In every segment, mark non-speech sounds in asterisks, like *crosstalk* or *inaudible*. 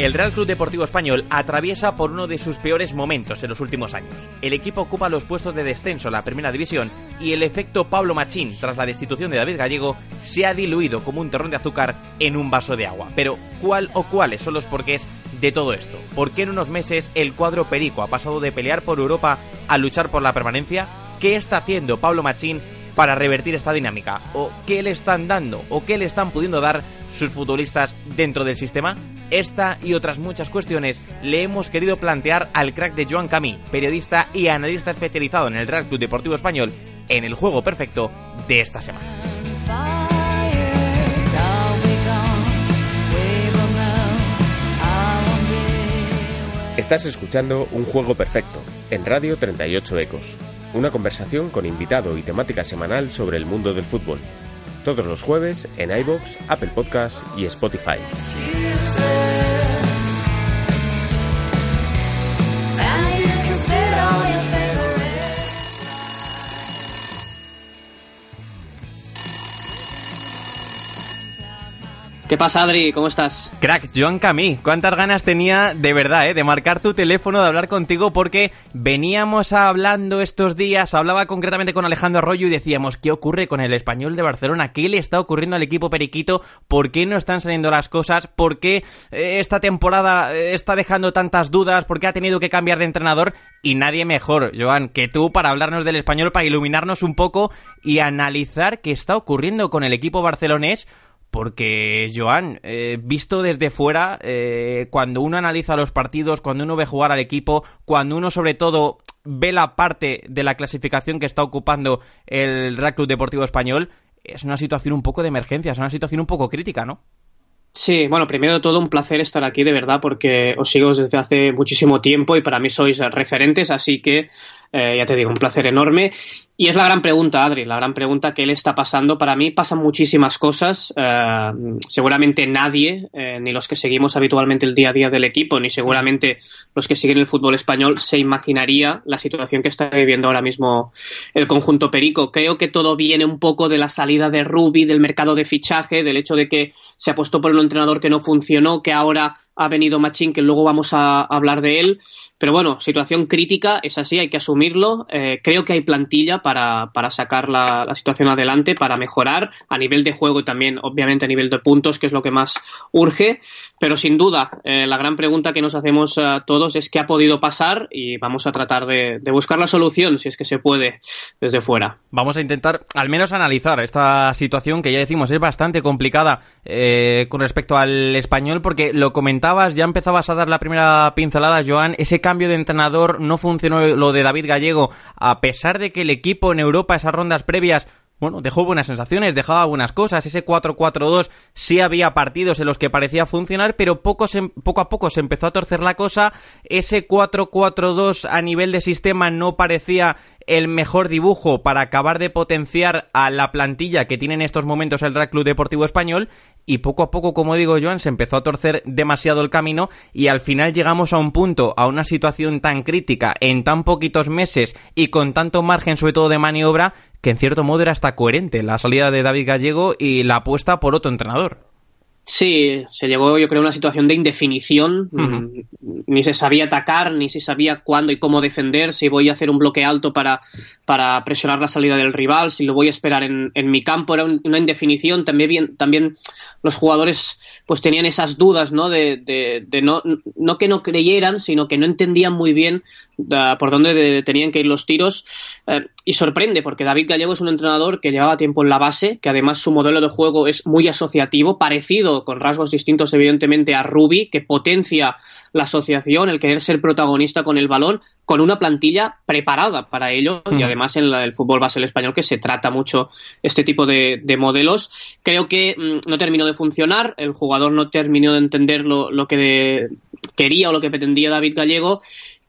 El Real Club Deportivo Español atraviesa por uno de sus peores momentos en los últimos años. El equipo ocupa los puestos de descenso en la primera división y el efecto Pablo Machín tras la destitución de David Gallego se ha diluido como un terrón de azúcar en un vaso de agua. Pero, ¿cuál o cuáles son los porqués de todo esto? ¿Por qué en unos meses el cuadro Perico ha pasado de pelear por Europa a luchar por la permanencia? ¿Qué está haciendo Pablo Machín para revertir esta dinámica? ¿O qué le están dando o qué le están pudiendo dar sus futbolistas dentro del sistema? Esta y otras muchas cuestiones le hemos querido plantear al crack de Joan Camí, periodista y analista especializado en el Real Club Deportivo Español, en el juego perfecto de esta semana. Estás escuchando Un Juego Perfecto en Radio 38 Ecos, una conversación con invitado y temática semanal sobre el mundo del fútbol. Todos los jueves en iBox, Apple Podcast y Spotify. Pasa, Adri? ¿Cómo estás? Crack, Joan Camí, cuántas ganas tenía de verdad, ¿eh? de marcar tu teléfono, de hablar contigo, porque veníamos hablando estos días, hablaba concretamente con Alejandro Arroyo y decíamos, ¿qué ocurre con el español de Barcelona? ¿Qué le está ocurriendo al equipo periquito? ¿Por qué no están saliendo las cosas? ¿Por qué eh, esta temporada eh, está dejando tantas dudas? ¿Por qué ha tenido que cambiar de entrenador? Y nadie mejor, Joan, que tú para hablarnos del español, para iluminarnos un poco y analizar qué está ocurriendo con el equipo barcelonés porque, Joan, eh, visto desde fuera, eh, cuando uno analiza los partidos, cuando uno ve jugar al equipo, cuando uno sobre todo ve la parte de la clasificación que está ocupando el Real Club Deportivo Español, es una situación un poco de emergencia, es una situación un poco crítica, ¿no? Sí, bueno, primero de todo un placer estar aquí de verdad porque os sigo desde hace muchísimo tiempo y para mí sois referentes, así que eh, ya te digo, un placer enorme. Y es la gran pregunta, Adri, la gran pregunta que le está pasando. Para mí pasan muchísimas cosas. Eh, seguramente nadie, eh, ni los que seguimos habitualmente el día a día del equipo, ni seguramente los que siguen el fútbol español, se imaginaría la situación que está viviendo ahora mismo el conjunto Perico. Creo que todo viene un poco de la salida de Rubi, del mercado de fichaje, del hecho de que se apostó por un entrenador que no funcionó, que ahora ha venido Machín, que luego vamos a hablar de él. Pero bueno, situación crítica, es así, hay que asumirlo. Eh, creo que hay plantilla para, para sacar la, situación adelante, para mejorar a nivel de juego y también, obviamente, a nivel de puntos, que es lo que más urge. Pero sin duda, eh, la gran pregunta que nos hacemos a todos es qué ha podido pasar y vamos a tratar de, buscar la solución, si es que se puede, desde fuera. Vamos a intentar al menos analizar esta situación que ya decimos es bastante complicada eh, con respecto al español, porque lo comentabas, ya empezabas a dar la primera pincelada, Joan, ese de entrenador, no funcionó lo de David Gallego, a pesar de que el equipo en Europa, esas rondas previas, bueno, dejó buenas sensaciones, dejaba buenas cosas. Ese 4-4-2 sí había partidos en los que parecía funcionar, pero poco, poco a poco se empezó a torcer la cosa. Ese 4-4-2 a nivel de sistema no parecía el mejor dibujo para acabar de potenciar a la plantilla que tiene en estos momentos el Real Club Deportivo Español y poco a poco, como digo Joan, se empezó a torcer demasiado el camino y al final llegamos a un punto, a una situación tan crítica en tan poquitos meses y con tanto margen sobre todo de maniobra que en cierto modo era hasta coherente la salida de David Gallego y la apuesta por otro entrenador. Sí, se llegó yo creo a una situación de indefinición. Mm, ni se sabía atacar, ni se sabía cuándo y cómo defender, si voy a hacer un bloque alto para, para presionar la salida del rival, si lo voy a esperar en, en mi campo. Era una indefinición. También, también los jugadores pues tenían esas dudas, ¿no? De, de, de no, no que no creyeran, sino que no entendían muy bien por dónde tenían que ir los tiros. Eh, y sorprende, porque David Gallego es un entrenador que llevaba tiempo en la base, que además su modelo de juego es muy asociativo, parecido, con rasgos distintos evidentemente a Ruby, que potencia la asociación, el querer ser protagonista con el balón, con una plantilla preparada para ello y además en el fútbol base español que se trata mucho este tipo de, modelos. Creo que mm, no terminó de funcionar, el jugador no terminó de entender lo, lo que quería o lo que pretendía David Gallego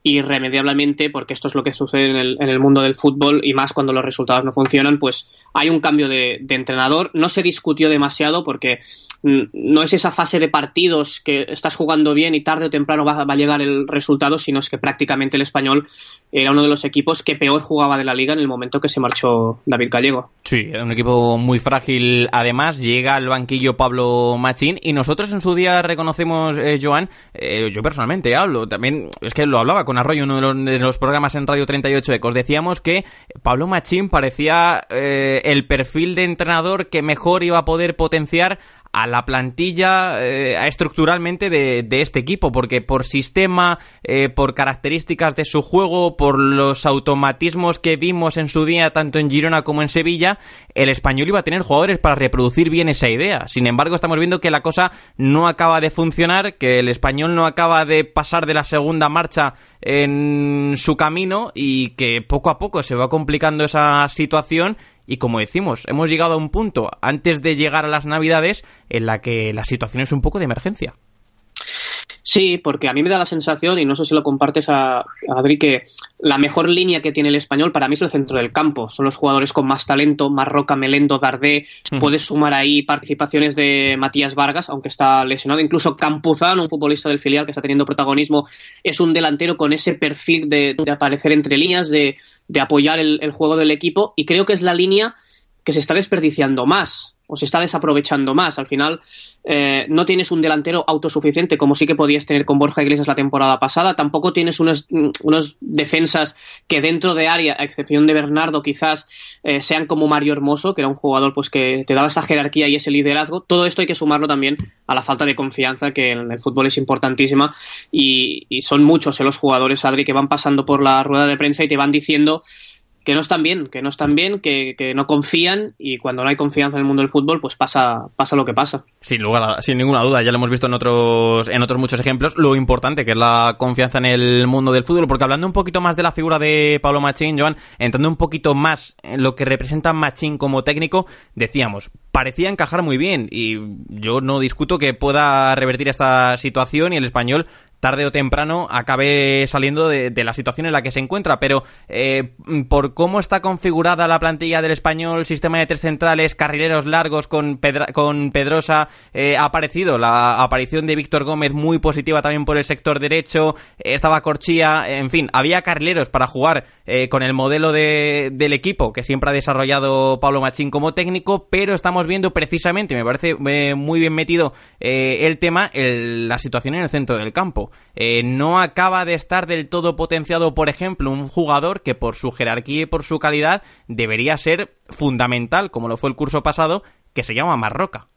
irremediablemente, porque esto es lo que sucede en el, en el, mundo del fútbol y más cuando los resultados no funcionan, pues hay un cambio de, entrenador. No se discutió demasiado porque mm, no es esa fase de partidos que estás jugando bien y tarde o temprano va, a llegar el resultado, sino es que prácticamente el español era uno de los equipos que peor jugaba de la liga en el momento que se marchó David Gallego. Sí, era un equipo muy frágil. Además, llega al banquillo Pablo Machín y nosotros en su día reconocemos, eh, Joan, eh, yo personalmente hablo, también es que lo hablaba con Arroyo en uno de los, programas en Radio 38 Ecos. Decíamos que Pablo Machín parecía eh, el perfil de entrenador que mejor iba a poder potenciar a la plantilla eh, estructuralmente de, este equipo, porque por sistema, eh, por características de su juego, por los automatismos que vimos en su día tanto en Girona como en Sevilla, el español iba a tener jugadores para reproducir bien esa idea. Sin embargo, estamos viendo que la cosa no acaba de funcionar, que el español no acaba de pasar de la segunda marcha en su camino y que poco a poco se va complicando esa situación y como decimos, hemos llegado a un punto antes de llegar a las Navidades en la que la situación es un poco de emergencia. Sí, porque a mí me da la sensación, y no sé si lo compartes a, Adri, que la mejor línea que tiene el español para mí es el centro del campo. Son los jugadores con más talento, Marroca, Melendo, Dardé. Puedes sumar ahí participaciones de Matías Vargas, aunque está lesionado. Incluso Campuzano, un futbolista del filial que está teniendo protagonismo, es un delantero con ese perfil de, aparecer entre líneas, de, apoyar el juego del equipo. Y creo que es la línea que se está desperdiciando más o se está desaprovechando más. Al final eh, no tienes un delantero autosuficiente como sí que podías tener con Borja Iglesias la temporada pasada. Tampoco tienes unos, unos defensas que dentro de área, a excepción de Bernardo, quizás eh, sean como Mario Hermoso, que era un jugador pues que te daba esa jerarquía y ese liderazgo. Todo esto hay que sumarlo también a la falta de confianza que en el fútbol es importantísima y, y son muchos eh, los jugadores, Adri, que van pasando por la rueda de prensa y te van diciendo que no están bien, que no están bien, que, que, no confían y cuando no hay confianza en el mundo del fútbol, pues pasa, pasa lo que pasa. Sin lugar, sin ninguna duda, ya lo hemos visto en otros, en otros muchos ejemplos, lo importante que es la confianza en el mundo del fútbol, porque hablando un poquito más de la figura de Pablo Machín, Joan, entrando un poquito más en lo que representa Machín como técnico, decíamos, parecía encajar muy bien y yo no discuto que pueda revertir esta situación y el español tarde o temprano acabe saliendo de, la situación en la que se encuentra, pero eh, por cómo está configurada la plantilla del español, sistema de tres centrales, carrileros largos con, con Pedrosa, eh, ha aparecido la aparición de Víctor Gómez muy positiva también por el sector derecho, estaba Corchía, en fin, había carrileros para jugar eh, con el modelo de, del equipo que siempre ha desarrollado Pablo Machín como técnico, pero estamos viendo precisamente, me parece muy bien metido el tema, la situación en el centro del campo. Eh, no acaba de estar del todo potenciado, por ejemplo, un jugador que por su jerarquía y por su calidad debería ser fundamental, como lo fue el curso pasado, que se llama Marroca.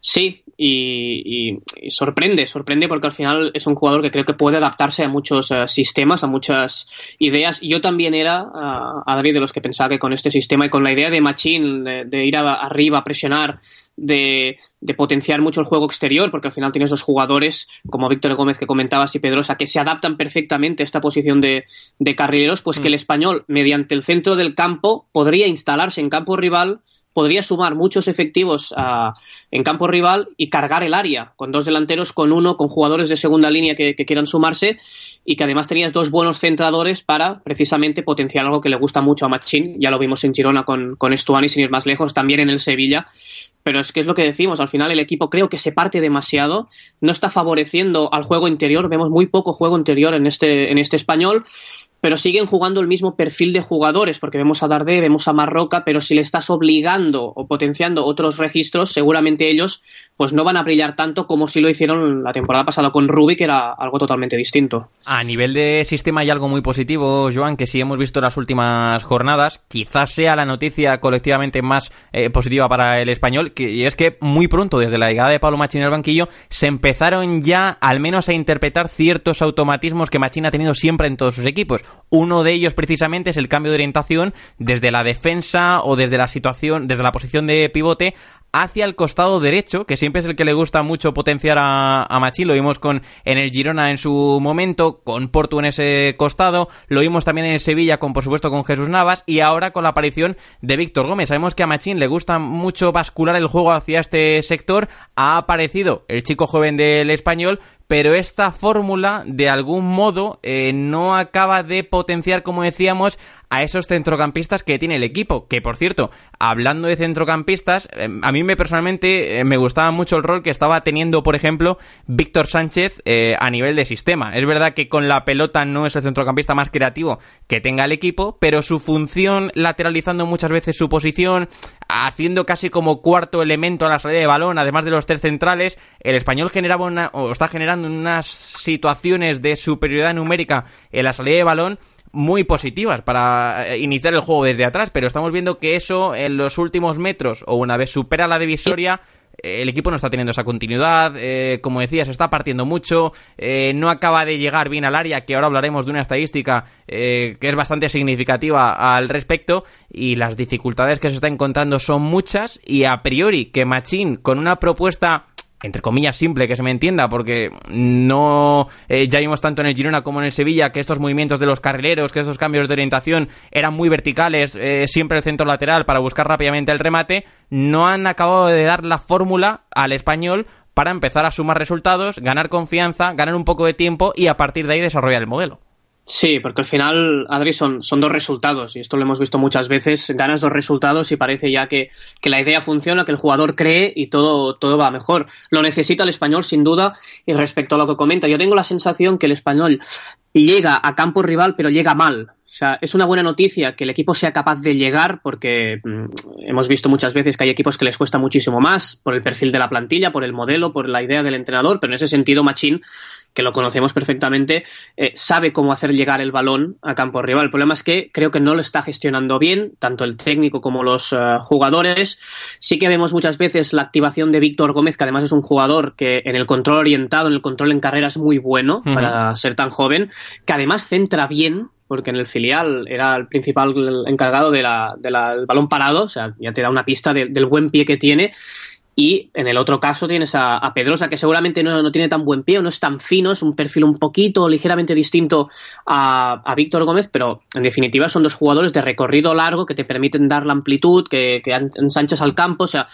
Sí, y, sorprende, sorprende porque al final es un jugador que creo que puede adaptarse a muchos eh, sistemas, a muchas ideas. Yo también era, uh, Adri, de los que pensaba que con este sistema y con la idea de Machín, de, ir arriba, a presionar, de, potenciar mucho el juego exterior, porque al final tienes dos jugadores, como Víctor Gómez que comentabas y Pedrosa, que se adaptan perfectamente a esta posición de, de carrileros, pues que el mm. español, mediante el centro del campo, podría instalarse en campo rival podría sumar muchos efectivos ah, en campo rival y cargar el área con dos delanteros, con uno, con jugadores de segunda línea que, quieran sumarse y que además tenías dos buenos centradores para precisamente potenciar algo que le gusta mucho a Machín. Ya lo vimos en Girona con, con Estuani, sin ir más lejos, también en el Sevilla. Pero es que es lo que decimos, al final el equipo creo que se parte demasiado, no está favoreciendo al juego interior, vemos muy poco juego interior en este, en este español pero siguen jugando el mismo perfil de jugadores, porque vemos a Dardé, vemos a Marroca, pero si le estás obligando o potenciando otros registros, seguramente ellos pues no van a brillar tanto como si lo hicieron la temporada pasada con Rubi, que era algo totalmente distinto. A nivel de sistema hay algo muy positivo, Joan, que sí hemos visto las últimas jornadas, quizás sea la noticia colectivamente más eh, positiva para el español, que, y es que muy pronto, desde la llegada de Pablo Machín al banquillo, se empezaron ya al menos a interpretar ciertos automatismos que Machín ha tenido siempre en todos sus equipos. Uno de ellos precisamente es el cambio de orientación desde la defensa o desde la situación, desde la posición de pivote hacia el costado derecho, que siempre es el que le gusta mucho potenciar a, a Machín. Lo vimos con en el Girona en su momento, con Porto en ese costado, lo vimos también en el Sevilla, con por supuesto con Jesús Navas, y ahora con la aparición de Víctor Gómez. Sabemos que a Machín le gusta mucho bascular el juego hacia este sector. Ha aparecido el chico joven del español, pero esta fórmula de algún modo eh, no acaba de potenciar, como decíamos, a esos centrocampistas que tiene el equipo. Que por cierto, hablando de centrocampistas, eh, a mí me personalmente eh, me gustaba mucho el rol que estaba teniendo, por ejemplo, Víctor Sánchez a nivel de sistema. Es verdad que con la pelota no es el centrocampista más creativo que tenga el equipo, pero su función lateralizando muchas veces su posición, haciendo casi como cuarto elemento a la salida de balón, además de los tres centrales, el español generaba una, o está generando unas situaciones de superioridad numérica en la salida de balón muy positivas para eh, iniciar el juego desde atrás, pero estamos viendo que eso en los últimos metros o una vez supera la divisoria el equipo no está teniendo esa continuidad, eh, como decía, se está partiendo mucho, no acaba de llegar bien al área, que ahora hablaremos de una estadística que es bastante significativa al respecto, y las dificultades que se está encontrando son muchas, y a priori que Machín, con una propuesta entre comillas, simple, que se me entienda, porque no eh, ya vimos tanto en el Girona como en el Sevilla que estos movimientos de los carrileros, que estos cambios de orientación eran muy verticales, eh, siempre el centro lateral para buscar rápidamente el remate, no han acabado de dar la fórmula al español para empezar a sumar resultados, ganar confianza, ganar un poco de tiempo y a partir de ahí desarrollar el modelo. Sí, porque al final, Adri, son, son, dos resultados, y esto lo hemos visto muchas veces, ganas dos resultados y parece ya que, que, la idea funciona, que el jugador cree y todo, todo va mejor. Lo necesita el español, sin duda, y respecto a lo que comenta, yo tengo la sensación que el español llega a campo rival, pero llega mal. O sea, es una buena noticia que el equipo sea capaz de llegar, porque mm, hemos visto muchas veces que hay equipos que les cuesta muchísimo más, por el perfil de la plantilla, por el modelo, por la idea del entrenador, pero en ese sentido, Machín que lo conocemos perfectamente, eh, sabe cómo hacer llegar el balón a campo rival. El problema es que creo que no lo está gestionando bien, tanto el técnico como los eh, jugadores. Sí que vemos muchas veces la activación de Víctor Gómez, que además es un jugador que en el control orientado, en el control en carrera es muy bueno para ser tan joven, que además centra bien porque en el filial era el principal encargado del balón parado, o sea, ya te da una pista del buen pie que tiene y en el otro caso tienes a, Pedrosa, que seguramente no, tiene tan buen pie o no es tan fino, es un perfil un poquito ligeramente distinto a, a Víctor Gómez, pero en definitiva son dos jugadores de recorrido largo que te permiten dar la amplitud, que, que ensanchas al campo, o sea,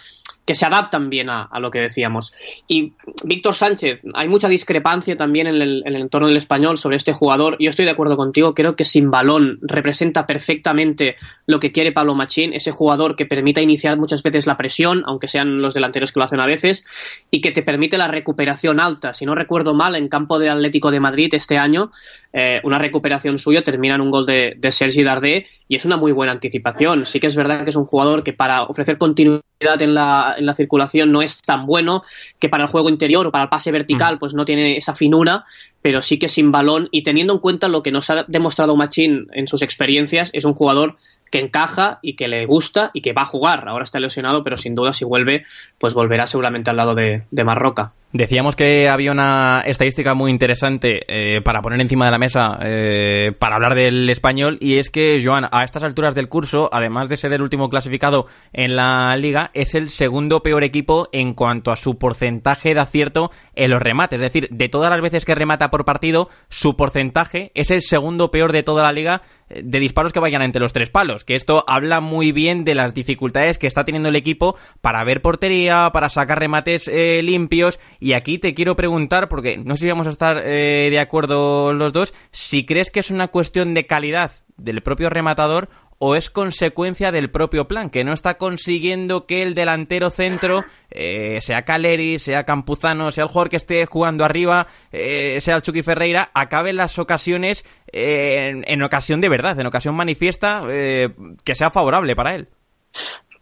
que se adaptan bien a, lo que decíamos. Y Víctor Sánchez, hay mucha discrepancia también en el, entorno del español sobre este jugador. Yo estoy de acuerdo contigo, creo que sin balón representa perfectamente lo que quiere Pablo Machín, ese jugador que permita iniciar muchas veces la presión, aunque sean los delanteros que lo hacen a veces, y que te permite la recuperación alta. Si no recuerdo mal, en campo de Atlético de Madrid este año, eh, una recuperación suya termina en un gol de, de Sergi Dardé y es una muy buena anticipación. Sí que es verdad que es un jugador que para ofrecer continuidad en la, en la circulación no es tan bueno, que para el juego interior o para el pase vertical pues no tiene esa finura, pero sí que sin balón y teniendo en cuenta lo que nos ha demostrado Machín en sus experiencias, es un jugador que encaja y que le gusta y que va a jugar. Ahora está lesionado, pero sin duda si vuelve, pues volverá seguramente al lado de, de Marroca. Decíamos que había una estadística muy interesante eh, para poner encima de la mesa eh, para hablar del español y es que, Joan, a estas alturas del curso, además de ser el último clasificado en la liga, es el segundo peor equipo en cuanto a su porcentaje de acierto en los remates. Es decir, de todas las veces que remata por partido, su porcentaje es el segundo peor de toda la liga eh, de disparos que vayan entre los tres palos. Que esto habla muy bien de las dificultades que está teniendo el equipo para ver portería, para sacar remates limpios y aquí te quiero preguntar, porque no sé si vamos a estar eh, de acuerdo los dos, si crees que es una cuestión de calidad del propio rematador o es consecuencia del propio plan, que no está consiguiendo que el delantero centro, eh, sea Caleri, sea Campuzano, sea el jugador que esté jugando arriba, eh, sea el Chucky Ferreira, acabe las ocasiones en, ocasión de verdad, en ocasión manifiesta, que sea favorable para él.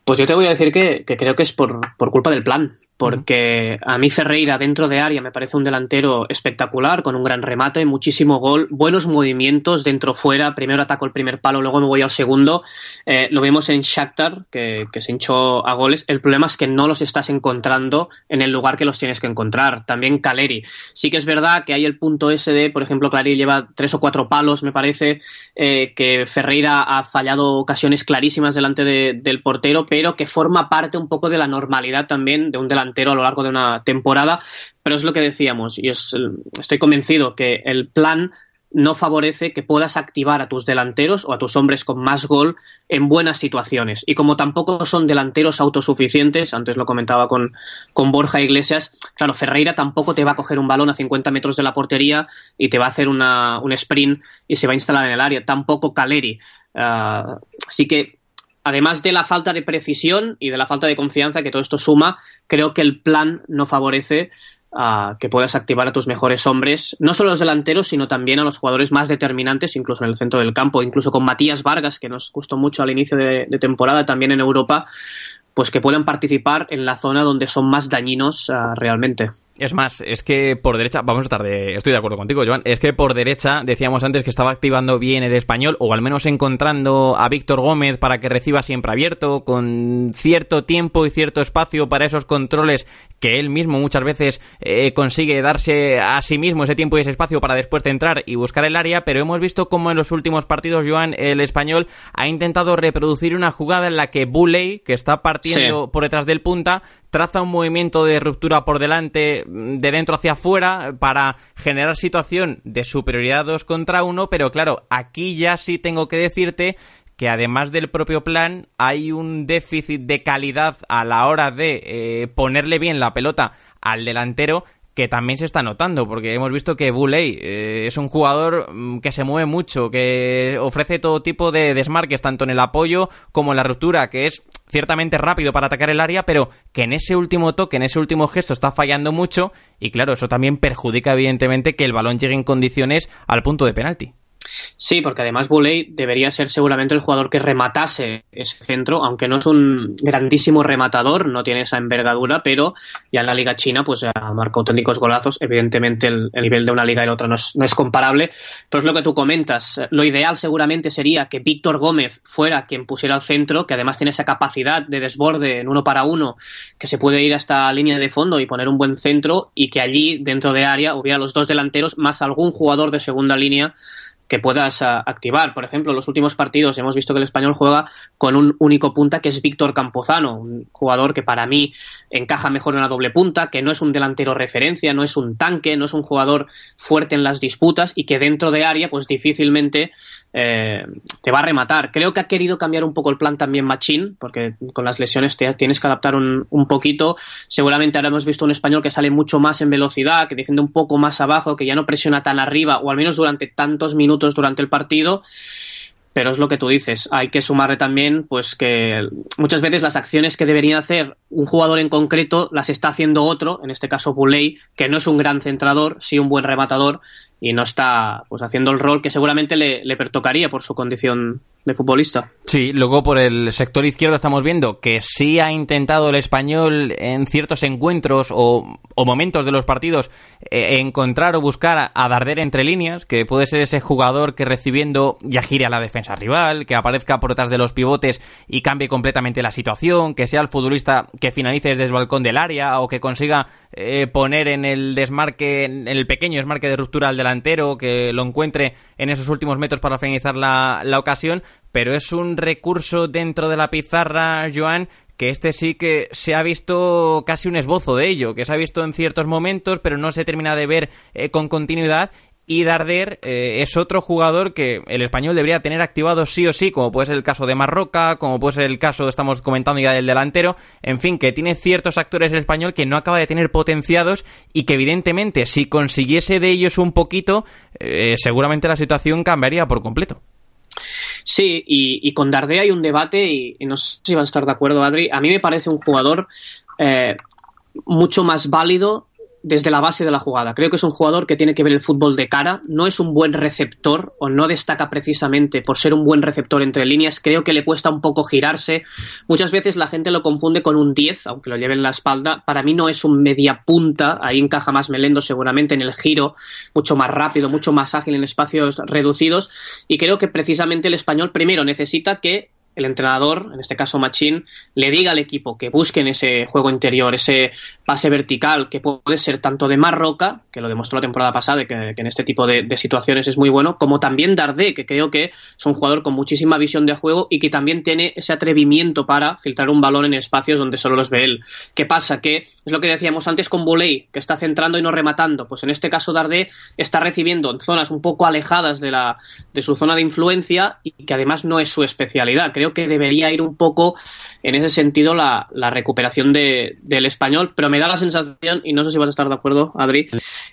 Pues yo te voy a decir que, creo que es por, por, culpa del plan porque a mí Ferreira dentro de área me parece un delantero espectacular, con un gran remate, muchísimo gol, buenos movimientos dentro fuera, primero ataco el primer palo, luego me voy al segundo. Eh, lo vemos en Shakhtar, que, se hinchó a goles. El problema es que no los estás encontrando en el lugar que los tienes que encontrar. También Caleri. Sí que es verdad que hay el punto ese de, por ejemplo, Caleri lleva tres o cuatro palos, me parece, eh, que Ferreira ha fallado ocasiones clarísimas delante del portero, pero que forma parte un poco de la normalidad también de un delantero a lo largo de una temporada, pero es lo que decíamos y es, estoy convencido que el plan no favorece que puedas activar a tus delanteros o a tus hombres con más gol en buenas situaciones. Y como tampoco son delanteros autosuficientes, antes lo comentaba con, con Borja Iglesias, claro, Ferreira tampoco te va a coger un balón a 50 metros de la portería y te va a hacer una, un sprint y se va a instalar en el área. Tampoco Caleri. Ah, así que además de la falta de precisión y de la falta de confianza que todo esto suma, creo que el plan no favorece a que puedas activar a tus mejores hombres, no solo los delanteros, sino también a los jugadores más determinantes, incluso en el centro del campo, incluso con Matías Vargas, que nos gustó mucho al inicio de, temporada, también en Europa, pues que puedan participar en la zona donde son más dañinos uh, realmente. Es más, es que por derecha, vamos a estar de, estoy de acuerdo contigo, Joan, es que por derecha decíamos antes que estaba activando bien el español, o al menos encontrando a Víctor Gómez para que reciba siempre abierto, con cierto tiempo y cierto espacio para esos controles que él mismo muchas veces eh, consigue darse a sí mismo ese tiempo y ese espacio para después de entrar y buscar el área, pero hemos visto como en los últimos partidos, Joan, el español ha intentado reproducir una jugada en la que Bulley, que está partiendo por detrás del punta, traza un movimiento de ruptura por delante de dentro hacia afuera para generar situación de superioridad 2 contra 1, pero claro, aquí ya sí tengo que decirte que además del propio plan hay un déficit de calidad a la hora de eh, ponerle bien la pelota al delantero que también se está notando, porque hemos visto que Bulley eh, es un jugador mm, que se mueve mucho, que ofrece todo tipo de desmarques, tanto en el apoyo como en la ruptura, que es ciertamente rápido para atacar el área, pero que en ese último toque, en ese último gesto está fallando mucho, y claro, eso también perjudica evidentemente que el balón llegue en condiciones al punto de penalti. Sí, porque además Bulley debería ser seguramente el jugador que rematase ese centro, aunque no es un grandísimo rematador, no tiene esa envergadura, pero ya en la Liga China pues ha marcado técnicos golazos. Evidentemente el, nivel de una liga y la otra no es, no es, comparable, pero es lo que tú comentas. Lo ideal seguramente sería que Víctor Gómez fuera quien pusiera al centro, que además tiene esa capacidad de desborde en uno para uno, que se puede ir hasta la línea de fondo y poner un buen centro y que allí dentro de área hubiera los dos delanteros más algún jugador de segunda línea que puedas ah, activar. Por ejemplo, en los últimos partidos hemos visto que el español juega con un único punta que es Víctor Campozano, un jugador que para mí encaja mejor en la doble punta, que no es un delantero referencia, no es un tanque, no es un jugador fuerte en las disputas y que dentro de área pues difícilmente eh, te va a rematar. Creo que ha querido cambiar un poco el plan también Machín, porque con las lesiones te tienes que adaptar un, un, poquito. Seguramente ahora hemos visto un español que sale mucho más en velocidad, que defiende un poco más abajo, que ya no presiona tan arriba, o al menos durante tantos minutos durante el partido pero es lo que tú dices, hay que sumarle también pues que muchas veces las acciones que debería hacer un jugador en concreto las está haciendo otro, en este caso Bulley, que no es un gran centrador, sí un buen rematador y no está pues haciendo el rol que seguramente le, le pertocaría por su condición de futbolista. Sí, luego por el sector izquierdo estamos viendo que sí ha intentado el español en ciertos encuentros o, momentos de los partidos eh, encontrar o buscar a Darder entre líneas, que puede ser ese jugador que recibiendo ya gire a la defensa rival, que aparezca por detrás de los pivotes y cambie completamente la situación, que sea el futbolista que finalice desde el balcón del área o que consiga eh, poner en el desmarque, en el pequeño desmarque de ruptura al delantero, que lo encuentre en esos últimos metros para finalizar la, la ocasión pero es un recurso dentro de la pizarra, Joan, que este sí que se ha visto casi un esbozo de ello, que se ha visto en ciertos momentos, pero no se termina de ver eh, con continuidad. Y Darder eh, es otro jugador que el español debería tener activado sí o sí, como puede ser el caso de Marroca, como puede ser el caso, estamos comentando ya del delantero, en fin, que tiene ciertos actores el español que no acaba de tener potenciados y que evidentemente si consiguiese de ellos un poquito, eh, seguramente la situación cambiaría por completo. Sí, y, con Dardé hay un debate y, no sé si vas a estar de acuerdo, Adri. A mí me parece un jugador eh, mucho más válido desde la base de la jugada. Creo que es un jugador que tiene que ver el fútbol de cara, no es un buen receptor o no destaca precisamente por ser un buen receptor entre líneas, creo que le cuesta un poco girarse. Muchas veces la gente lo confunde con un 10, aunque lo lleve en la espalda. Para mí no es un media punta, ahí encaja más Melendo seguramente en el giro, mucho más rápido, mucho más ágil en espacios reducidos y creo que precisamente el español primero necesita que el entrenador, en este caso Machín, le diga al equipo que busquen ese juego interior, ese pase vertical, que puede ser tanto de Marroca, que lo demostró la temporada pasada, que, que en este tipo de, situaciones es muy bueno, como también Dardé, que creo que es un jugador con muchísima visión de juego y que también tiene ese atrevimiento para filtrar un balón en espacios donde solo los ve él. ¿Qué pasa? Que es lo que decíamos antes con Boley, que está centrando y no rematando. Pues en este caso Dardé está recibiendo en zonas un poco alejadas de, la, de su zona de influencia y que además no es su especialidad creo que debería ir un poco en ese sentido la, recuperación del español, pero me da la sensación, y no sé si vas a estar de acuerdo, Adri,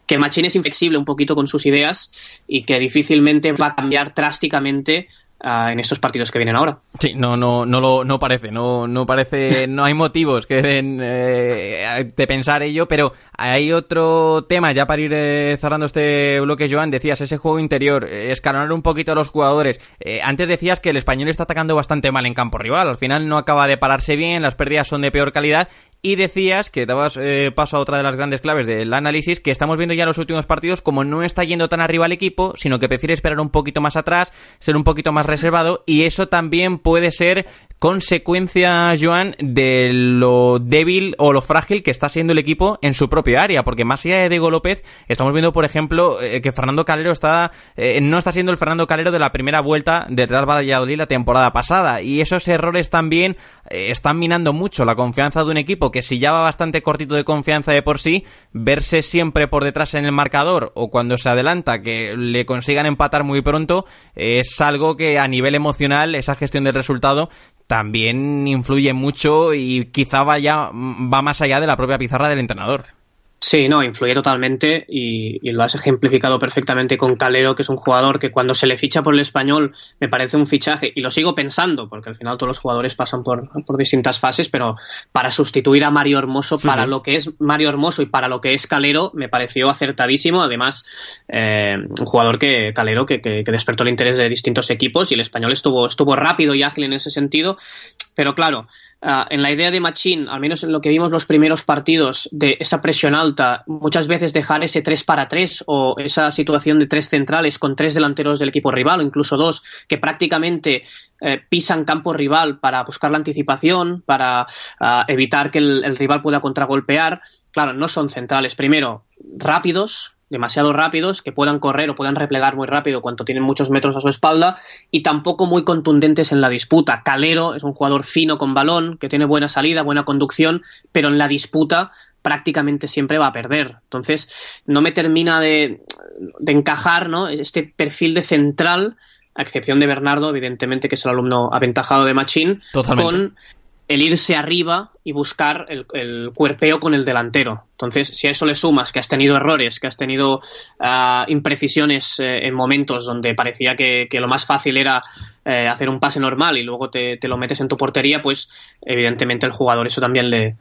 que Machín es inflexible un poquito con sus ideas y que difícilmente va a cambiar drásticamente en estos partidos que vienen ahora. Sí, no, no, no lo, no parece, no, no parece, no hay motivos que den eh, de pensar ello, pero hay otro tema ya para ir eh, cerrando este bloque, Joan, decías ese juego interior, eh, escalonar un poquito a los jugadores. antes decías que el español está atacando bastante mal en campo rival, al final no acaba de pararse bien, las pérdidas son de peor calidad y decías que dabas paso a otra de las grandes claves del análisis, que estamos viendo ya en los últimos partidos como no está yendo tan arriba el equipo, sino que prefiere esperar un poquito más atrás, ser un poquito más reservado y eso también puede ser consecuencia, Joan, de lo débil o lo frágil que está siendo el equipo en su propia área, porque más allá de Diego López, estamos viendo, por ejemplo, eh, que Fernando Calero está, eh, no está siendo el Fernando Calero de la primera vuelta del Real Valladolid la temporada pasada, y esos errores también eh, están minando mucho la confianza de un equipo que si ya va bastante cortito de confianza de por sí, verse siempre por detrás en el marcador o cuando se adelanta que le consigan empatar muy pronto, es algo que a nivel emocional, esa gestión del resultado, también influye mucho y quizá vaya va más allá de la propia pizarra del entrenador. Sí, no, influye totalmente y, lo has ejemplificado perfectamente con Calero, que es un jugador que cuando se le ficha por el español me parece un fichaje, y lo sigo pensando, porque al final todos los jugadores pasan por, distintas fases, pero para sustituir a Mario Hermoso, para lo que es Mario Hermoso y para lo que es Calero, me pareció acertadísimo. Además, eh, un jugador que Calero que, que, que, despertó el interés de distintos equipos y el español estuvo, estuvo rápido y ágil en ese sentido, pero claro, Ah, en la idea de Machín, al menos en lo que vimos los primeros partidos de esa presión alta, muchas veces dejar ese 3 para 3 o esa situación de tres centrales con tres delanteros del equipo rival o incluso dos que prácticamente eh, pisan campo rival para buscar la anticipación, para ah, evitar que el rival pueda contragolpear. Claro, no son centrales, primero, rápidos, demasiado rápidos, que puedan correr o puedan replegar muy rápido cuando tienen muchos metros a su espalda, y tampoco muy contundentes en la disputa. Calero es un jugador fino con balón, que tiene buena salida, buena conducción, pero en la disputa prácticamente siempre va a perder. Entonces, no me termina de, de encajar ¿no? este perfil de central, a excepción de Bernardo, evidentemente, que es el alumno aventajado de Machín, con el irse arriba y buscar el, cuerpeo con el delantero. Entonces, si a eso le sumas que has tenido errores, que has tenido ah, imprecisiones eh, en momentos donde parecía que, lo más fácil era eh, hacer un pase normal y luego te, te, lo metes en tu portería, pues evidentemente el jugador eso también le,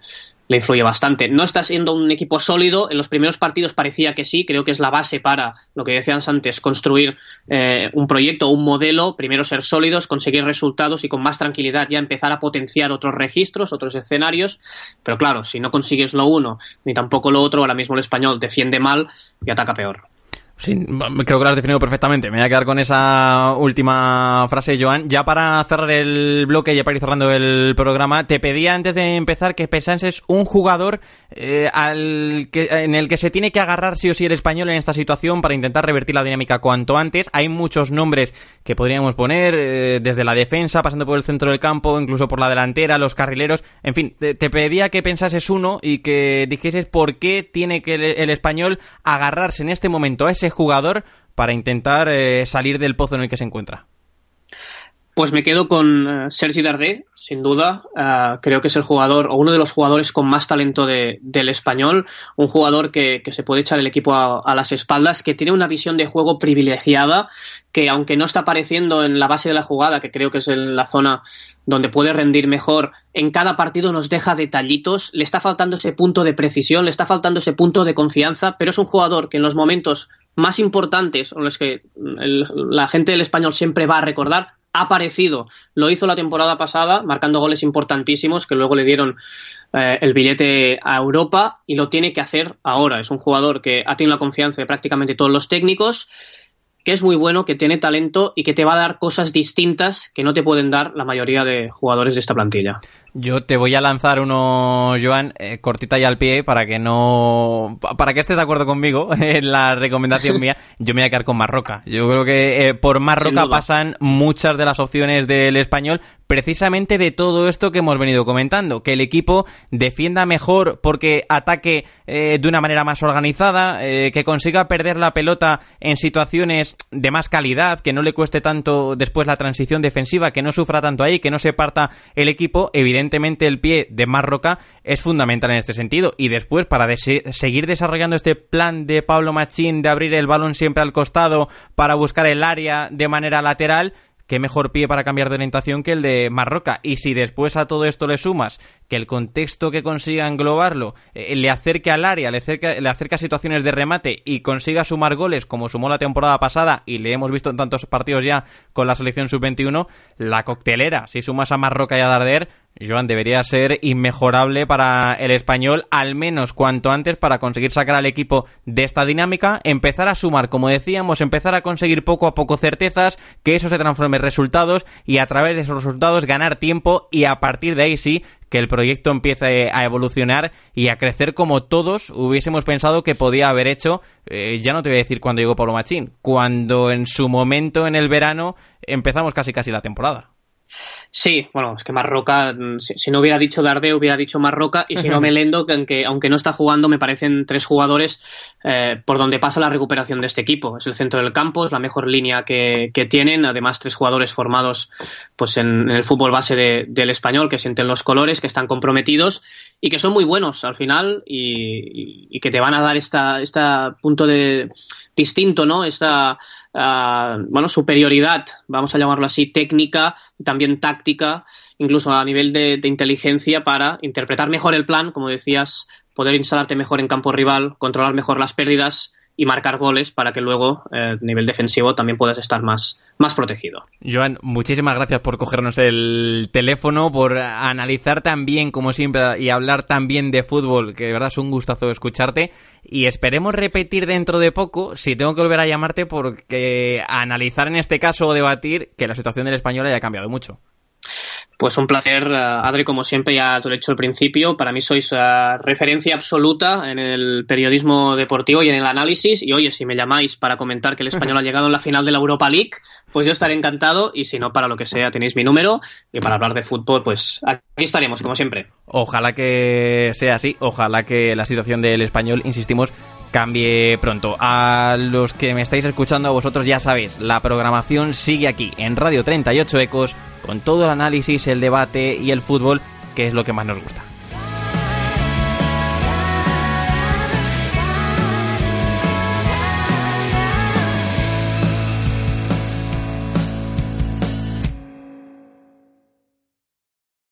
le influye bastante. No está siendo un equipo sólido. En los primeros partidos parecía que sí. Creo que es la base para lo que decías antes, construir eh, un proyecto, un modelo. Primero ser sólidos, conseguir resultados y con más tranquilidad ya empezar a potenciar otros registros, otros escenarios. Pero claro, si no consigues lo uno ni tampoco lo otro, ahora mismo el español defiende mal y ataca peor. Sí, creo que lo has definido perfectamente. Me voy a quedar con esa última frase, Joan. Ya para cerrar el bloque, ya para ir cerrando el programa, te pedía antes de empezar que pensases un jugador eh, al que, en el que se tiene que agarrar sí o sí el español en esta situación para intentar revertir la dinámica cuanto antes. Hay muchos nombres que podríamos poner, eh, desde la defensa, pasando por el centro del campo, incluso por la delantera, los carrileros. En fin, te, pedía que pensases uno y que dijeses por qué tiene que el español agarrarse en este momento a ese jugador para intentar eh, salir del pozo en el que se encuentra? Pues me quedo con uh, Sergi Dardé, sin duda. Uh, creo que es el jugador o uno de los jugadores con más talento de, del español. Un jugador que, que, se puede echar el equipo a, a, las espaldas, que tiene una visión de juego privilegiada, que aunque no está apareciendo en la base de la jugada, que creo que es en la zona donde puede rendir mejor, en cada partido nos deja detallitos. Le está faltando ese punto de precisión, le está faltando ese punto de confianza, pero es un jugador que en los momentos más importantes, o los que el, la gente del español siempre va a recordar, ha aparecido. Lo hizo la temporada pasada, marcando goles importantísimos que luego le dieron eh, el billete a Europa y lo tiene que hacer ahora. Es un jugador que ha tenido la confianza de prácticamente todos los técnicos que es muy bueno, que tiene talento y que te va a dar cosas distintas que no te pueden dar la mayoría de jugadores de esta plantilla. Yo te voy a lanzar uno, Joan, eh, cortita y al pie, para que no. para que estés de acuerdo conmigo *laughs* en la recomendación *laughs* mía. Yo me voy a quedar con Marroca. Yo creo que eh, por Marroca pasan muchas de las opciones del español, precisamente de todo esto que hemos venido comentando. Que el equipo defienda mejor porque ataque eh, de una manera más organizada, que consiga perder la pelota en situaciones de más calidad, que no le cueste tanto después la transición defensiva, que no sufra tanto ahí, que no se parta el equipo. Evidentemente, el pie de Marroca es fundamental en este sentido. Y después, para seguir desarrollando este plan de Pablo Machín de abrir el balón siempre al costado para buscar el área de manera lateral, qué mejor pie para cambiar de orientación que el de Marroca. Y si después a todo esto le sumas que el contexto que consiga englobarlo eh, le acerque al área, le acerca, le acerca situaciones de remate y consiga sumar goles como sumó la temporada pasada y le hemos visto en tantos partidos ya con la selección sub-21, la coctelera, si sumas a Marroca y a Darder, Joan, debería ser inmejorable para el español, al menos cuanto antes, para conseguir sacar al equipo de esta dinámica, empezar a sumar, como decíamos, empezar a conseguir poco a poco certezas, que eso se transforme en resultados y a través de esos resultados ganar tiempo y a partir de ahí sí que el proyecto empiece a evolucionar y a crecer como todos hubiésemos pensado que podía haber hecho, eh, ya no te voy a decir cuando llegó Pablo Machín, cuando en su momento en el verano empezamos casi casi la temporada. Sí, bueno, es que Marroca, si, si, no hubiera dicho Darde, hubiera dicho Marroca, y si no Melendo, que aunque, aunque no está jugando, me parecen tres jugadores eh, por donde pasa la recuperación de este equipo. Es el centro del campo, es la mejor línea que, que tienen, además tres jugadores formados pues en, en el fútbol base de, del español, que sienten los colores, que están comprometidos y que son muy buenos al final y, y, y que te van a dar esta, esta punto de distinto, ¿no? Esta uh, bueno, superioridad, vamos a llamarlo así, técnica también táctica, incluso a nivel de, de, inteligencia para interpretar mejor el plan, como decías, poder instalarte mejor en campo rival, controlar mejor las pérdidas y marcar goles para que luego, eh, a nivel defensivo, también puedas estar más, más protegido. Joan, muchísimas gracias por cogernos el teléfono, por analizar tan bien, como siempre, y hablar tan bien de fútbol, que de verdad es un gustazo escucharte. Y esperemos repetir dentro de poco, si tengo que volver a llamarte, porque analizar en este caso o debatir que la situación del español haya cambiado mucho. Pues un placer, Adri, como siempre, ya te lo he dicho al principio. Para mí sois uh, referencia absoluta en el periodismo deportivo y en el análisis. Y oye, si me llamáis para comentar que el español *laughs* ha llegado en la final de la Europa League, pues yo estaré encantado. Y si no, para lo que sea, tenéis mi número. Y para hablar de fútbol, pues aquí estaremos, como siempre. Ojalá que sea así. Ojalá que la situación del español, insistimos, cambie pronto. A los que me estáis escuchando, vosotros ya sabéis, la programación sigue aquí en Radio 38 Ecos con todo el análisis, el debate y el fútbol, que es lo que más nos gusta.